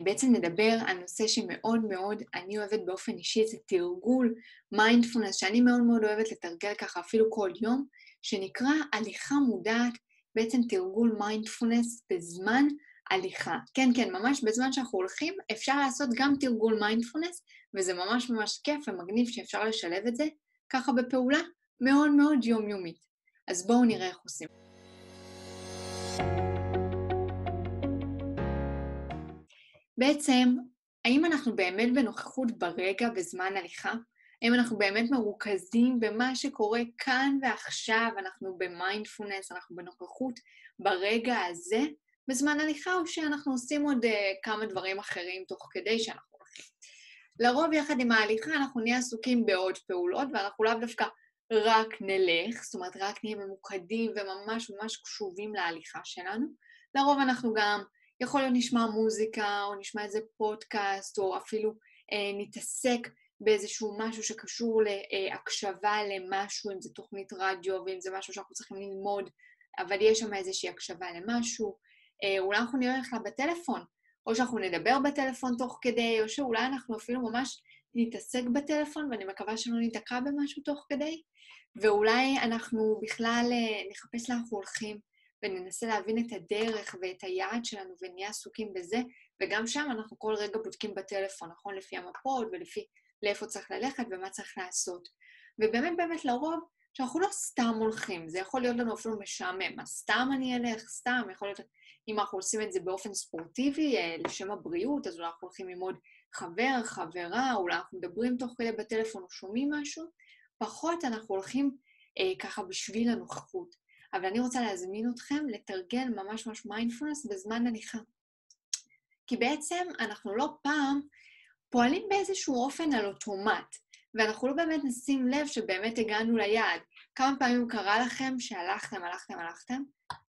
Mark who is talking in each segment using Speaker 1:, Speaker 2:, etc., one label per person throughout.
Speaker 1: בעצם נדבר על נושא שמאוד מאוד אני אוהבת באופן אישי, זה תרגול מיינדפולנס, שאני מאוד מאוד אוהבת לתרגל ככה אפילו כל יום, שנקרא הליכה מודעת, בעצם תרגול מיינדפולנס בזמן הליכה. כן, כן, ממש בזמן שאנחנו הולכים אפשר לעשות גם תרגול מיינדפולנס, וזה ממש ממש כיף ומגניב שאפשר לשלב את זה ככה בפעולה מאוד מאוד יומיומית. אז בואו נראה איך עושים. בעצם, האם אנחנו באמת בנוכחות ברגע בזמן הליכה? האם אנחנו באמת מרוכזים במה שקורה כאן ועכשיו, אנחנו במיינדפולנס, אנחנו בנוכחות ברגע הזה בזמן הליכה, או שאנחנו עושים עוד uh, כמה דברים אחרים תוך כדי שאנחנו הולכים? לרוב יחד עם ההליכה אנחנו נהיה עסוקים בעוד פעולות, ואנחנו לאו דווקא רק נלך, זאת אומרת, רק נהיה ממוקדים וממש ממש קשובים להליכה שלנו. לרוב אנחנו גם, יכול להיות נשמע מוזיקה, או נשמע איזה פודקאסט, או אפילו אה, נתעסק באיזשהו משהו שקשור להקשבה למשהו, אם זה תוכנית רדיו, ואם זה משהו שאנחנו צריכים ללמוד, אבל יש שם איזושהי הקשבה למשהו. אה, אולי אנחנו נראה לך בטלפון, או שאנחנו נדבר בטלפון תוך כדי, או שאולי אנחנו אפילו ממש נתעסק בטלפון, ואני מקווה שלא ניתקע במשהו תוך כדי, ואולי אנחנו בכלל אה, נחפש לאן אנחנו הולכים, וננסה להבין את הדרך ואת היעד שלנו, ונהיה עסוקים בזה, וגם שם אנחנו כל רגע בודקים בטלפון, נכון? לפי המפות ולפי לאיפה צריך ללכת ומה צריך לעשות. ובאמת באמת לרוב, שאנחנו לא סתם הולכים, זה יכול להיות לנו אפילו משעמם. מה, סתם אני אלך? סתם, יכול להיות, אם אנחנו עושים את זה באופן ספורטיבי, אה, לשם הבריאות, אז אולי אנחנו הולכים ללמוד חבר, חברה, אולי אנחנו מדברים תוך כדי בטלפון או שומעים משהו, פחות אנחנו הולכים אה, ככה בשביל הנוכחות. אבל אני רוצה להזמין אתכם לתרגל ממש ממש מיינדפולנס בזמן הליכה. כי בעצם אנחנו לא פעם פועלים באיזשהו אופן על אוטומט, ואנחנו לא באמת נשים לב שבאמת הגענו ליעד. כמה פעמים קרה לכם שהלכתם, הלכתם, הלכתם,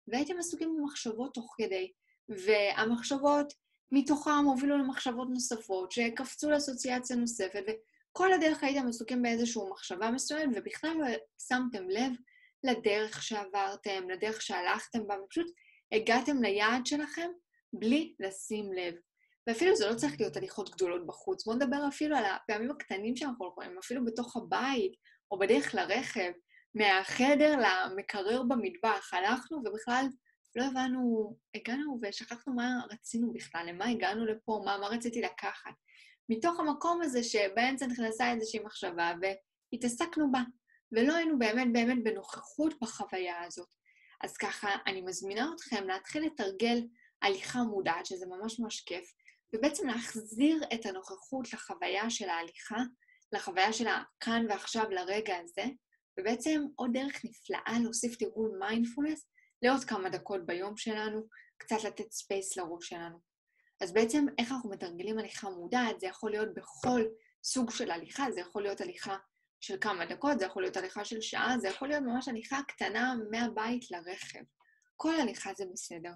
Speaker 1: והייתם עסוקים במחשבות תוך כדי, והמחשבות מתוכם הובילו למחשבות נוספות, שקפצו לאסוציאציה נוספת, וכל הדרך הייתם עסוקים באיזושהי מחשבה מסוימת, ובכלל לא שמתם לב לדרך שעברתם, לדרך שהלכתם בה, ופשוט הגעתם ליעד שלכם בלי לשים לב. ואפילו זה לא צריך להיות הליכות גדולות בחוץ. בואו נדבר אפילו על הפעמים הקטנים שאנחנו יכולים, אפילו בתוך הבית, או בדרך לרכב, מהחדר למקרר במטבח. הלכנו ובכלל לא הבנו, הגענו ושכחנו מה רצינו בכלל, למה הגענו לפה, מה, מה רציתי לקחת. מתוך המקום הזה שבאמצע נכנסה איזושהי מחשבה והתעסקנו בה, ולא היינו באמת באמת בנוכחות בחוויה הזאת. אז ככה, אני מזמינה אתכם להתחיל לתרגל הליכה מודעת, שזה ממש ממש כיף, ובעצם להחזיר את הנוכחות לחוויה של ההליכה, לחוויה של הכאן ועכשיו לרגע הזה, ובעצם עוד דרך נפלאה להוסיף תרגול מיינדפולנס לעוד כמה דקות ביום שלנו, קצת לתת space לראש שלנו. אז בעצם איך אנחנו מתרגלים הליכה מודעת, זה יכול להיות בכל סוג של הליכה, זה יכול להיות הליכה של כמה דקות, זה יכול להיות הליכה של שעה, זה יכול להיות ממש הליכה קטנה מהבית לרכב. כל הליכה זה בסדר.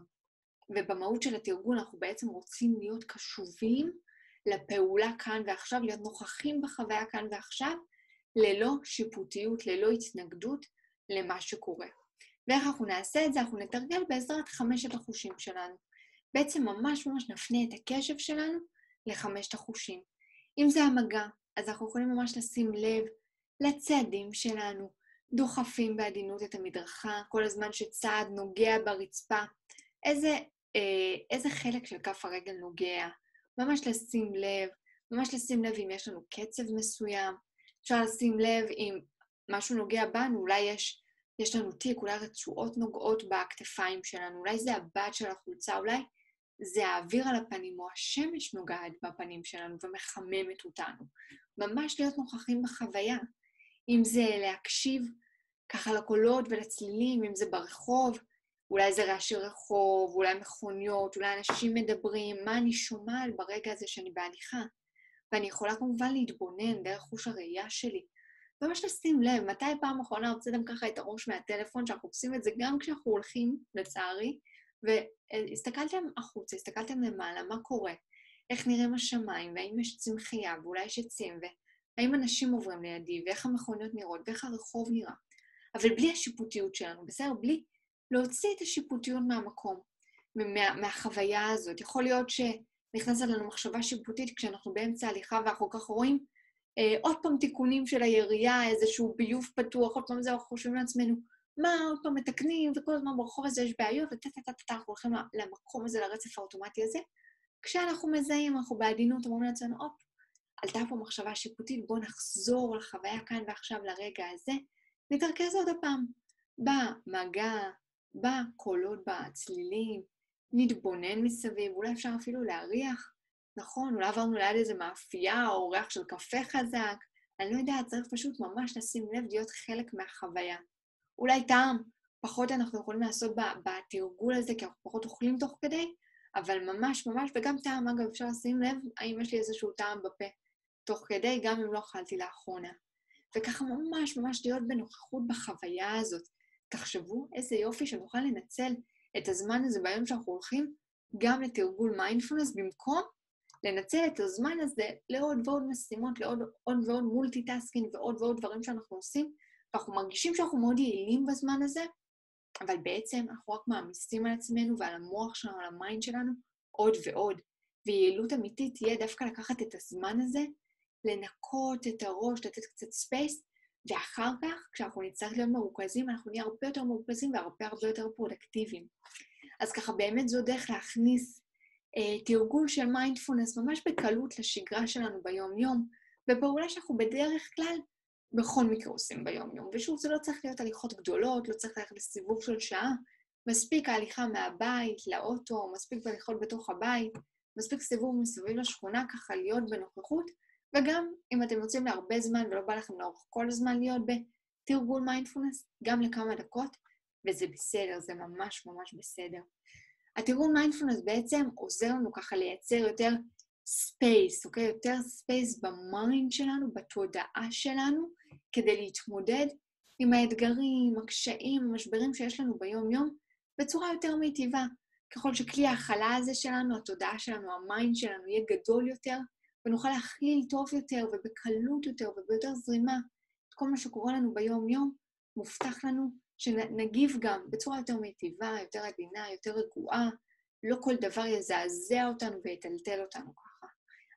Speaker 1: ובמהות של התרגול אנחנו בעצם רוצים להיות קשובים לפעולה כאן ועכשיו, להיות נוכחים בחוויה כאן ועכשיו, ללא שיפוטיות, ללא התנגדות למה שקורה. ואיך אנחנו נעשה את זה? אנחנו נתרגל בעזרת חמשת החושים שלנו. בעצם ממש ממש נפנה את הקשב שלנו לחמשת החושים. אם זה המגע, אז אנחנו יכולים ממש לשים לב לצעדים שלנו, דוחפים בעדינות את המדרכה, כל הזמן שצעד נוגע ברצפה, איזה, אה, איזה חלק של כף הרגל נוגע, ממש לשים לב, ממש לשים לב אם יש לנו קצב מסוים, אפשר לשים לב אם משהו נוגע בנו, אולי יש, יש לנו תיק, אולי רצועות נוגעות בכתפיים שלנו, אולי זה הבד של החולצה, אולי זה האוויר על הפנים או השמש נוגעת בפנים שלנו ומחממת אותנו. ממש להיות נוכחים בחוויה. אם זה להקשיב ככה לקולות ולצלילים, אם זה ברחוב, אולי זה רעשי רחוב, אולי מכוניות, אולי אנשים מדברים, מה אני שומעת ברגע הזה שאני בהליכה. ואני יכולה כמובן להתבונן דרך חוש הראייה שלי. ממש לשים לב, מתי פעם אחרונה הוצאתם ככה את הראש מהטלפון, שאנחנו עושים את זה גם כשאנחנו הולכים, לצערי, והסתכלתם החוצה, הסתכלתם למעלה, מה קורה, איך נראים השמיים, והאם יש צמחייה, ואולי יש עצים, והאם אנשים עוברים לידי, ואיך המכוניות נראות, ואיך הרחוב נראה. אבל בלי השיפוטיות שלנו, בסדר? בלי להוציא את השיפוטיות מהמקום, מה, מהחוויה הזאת. יכול להיות ש... נכנסת לנו מחשבה שיפוטית כשאנחנו באמצע הליכה ואנחנו ככה רואים אה, עוד פעם תיקונים של הירייה, איזשהו ביוב פתוח, עוד פעם זה, אנחנו חושבים לעצמנו, מה, עוד פעם מתקנים, וכל הזמן ברחוב הזה יש בעיות, וטה-טה-טה-טה, אנחנו הולכים למקום הזה, לרצף האוטומטי הזה. כשאנחנו מזהים, אנחנו בעדינות אומרים לעצמנו, הופ, עלתה פה מחשבה שיפוטית, בואו נחזור לחוויה כאן ועכשיו לרגע הזה, נתרכז עוד הפעם במגע, בקולות, בצלילים, נתבונן מסביב, אולי אפשר אפילו להריח, נכון, אולי עברנו ליד איזה מאפייה או ריח של קפה חזק, אני לא יודעת, צריך פשוט ממש לשים לב להיות חלק מהחוויה. אולי טעם, פחות אנחנו יכולים לעשות בתרגול הזה, כי אנחנו פחות אוכלים תוך כדי, אבל ממש ממש, וגם טעם, אגב, אפשר לשים לב האם יש לי איזשהו טעם בפה תוך כדי, גם אם לא אכלתי לאחרונה. וככה ממש ממש להיות בנוכחות בחוויה הזאת. תחשבו איזה יופי שנוכל לנצל את הזמן הזה ביום שאנחנו הולכים גם לתרגול מיינדפולנס, במקום לנצל את הזמן הזה לעוד ועוד משימות, לעוד עוד ועוד multitasking ועוד ועוד דברים שאנחנו עושים, ואנחנו מרגישים שאנחנו מאוד יעילים בזמן הזה, אבל בעצם אנחנו רק מעמיסים על עצמנו ועל המוח שלנו, על ה mind שלנו, עוד ועוד. ויעילות אמיתית תהיה דווקא לקחת את הזמן הזה, לנקות את הראש, לתת קצת space, ואחר כך, כשאנחנו נצטרך להיות מרוכזים, אנחנו נהיה הרבה יותר מרוכזים והרבה הרבה יותר פרודקטיביים. אז ככה באמת זו דרך להכניס אה, תרגול של מיינדפולנס ממש בקלות לשגרה שלנו ביום-יום, בפעולה שאנחנו בדרך כלל בכל מקרה עושים ביום-יום. ושוב, זה לא צריך להיות הליכות גדולות, לא צריך ללכת לסיבוב של שעה, מספיק ההליכה מהבית לאוטו, מספיק הליכות בתוך הבית, מספיק סיבוב מסביב לשכונה, ככה להיות בנוכחות, וגם אם אתם יוצאים להרבה זמן ולא בא לכם לאורך כל הזמן להיות בתרגול מיינדפולנס, גם לכמה דקות, וזה בסדר, זה ממש ממש בסדר. התרגול מיינדפולנס בעצם עוזר לנו ככה לייצר יותר space, אוקיי? יותר space ב mind שלנו, בתודעה שלנו, כדי להתמודד עם האתגרים, הקשיים, המשברים שיש לנו ביום-יום בצורה יותר מיטיבה. ככל שכלי ההכלה הזה שלנו, התודעה שלנו, ה mind שלנו יהיה גדול יותר, ונוכל להכיל טוב יותר ובקלות יותר וביותר זרימה את כל מה שקורה לנו ביום-יום, מובטח לנו שנגיב גם בצורה יותר מיטיבה, יותר עדינה, יותר רגועה, לא כל דבר יזעזע אותנו ויטלטל אותנו ככה.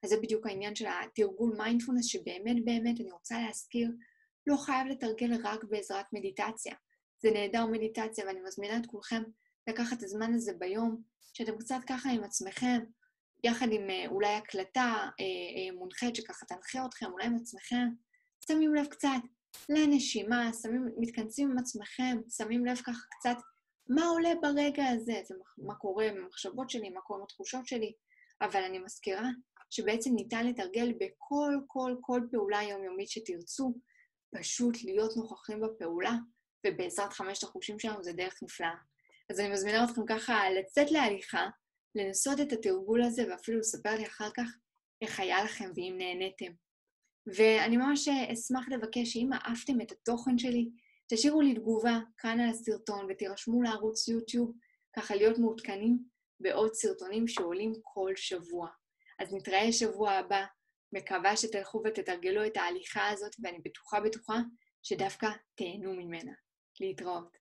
Speaker 1: אז זה בדיוק העניין של התרגול מיינדפולנס, שבאמת באמת, אני רוצה להזכיר, לא חייב לתרגל רק בעזרת מדיטציה. זה נהדר מדיטציה, ואני מזמינה את כולכם לקחת את הזמן הזה ביום, שאתם קצת ככה עם עצמכם, יחד עם אה, אולי הקלטה אה, אה, מונחית שככה תנחה אתכם, אולי עם עצמכם, שמים לב קצת לנשימה, שמים, מתכנסים עם עצמכם, שמים לב ככה קצת מה עולה ברגע הזה, מה קורה עם המחשבות שלי, מה קורה עם התחושות שלי, אבל אני מזכירה שבעצם ניתן לתרגל בכל, כל, כל פעולה יומיומית שתרצו, פשוט להיות נוכחים בפעולה, ובעזרת חמשת החושים שלנו זה דרך נפלאה. אז אני מזמינה אתכם ככה לצאת להליכה, לנסות את התרגול הזה, ואפילו לספר לי אחר כך איך היה לכם ואם נהניתם. ואני ממש אשמח לבקש שאם אהבתם את התוכן שלי, תשאירו לי תגובה כאן על הסרטון ותירשמו לערוץ יוטיוב, ככה להיות מעודכנים בעוד סרטונים שעולים כל שבוע. אז נתראה שבוע הבא, מקווה שתלכו ותתרגלו את ההליכה הזאת, ואני בטוחה בטוחה שדווקא תהנו ממנה. להתראות.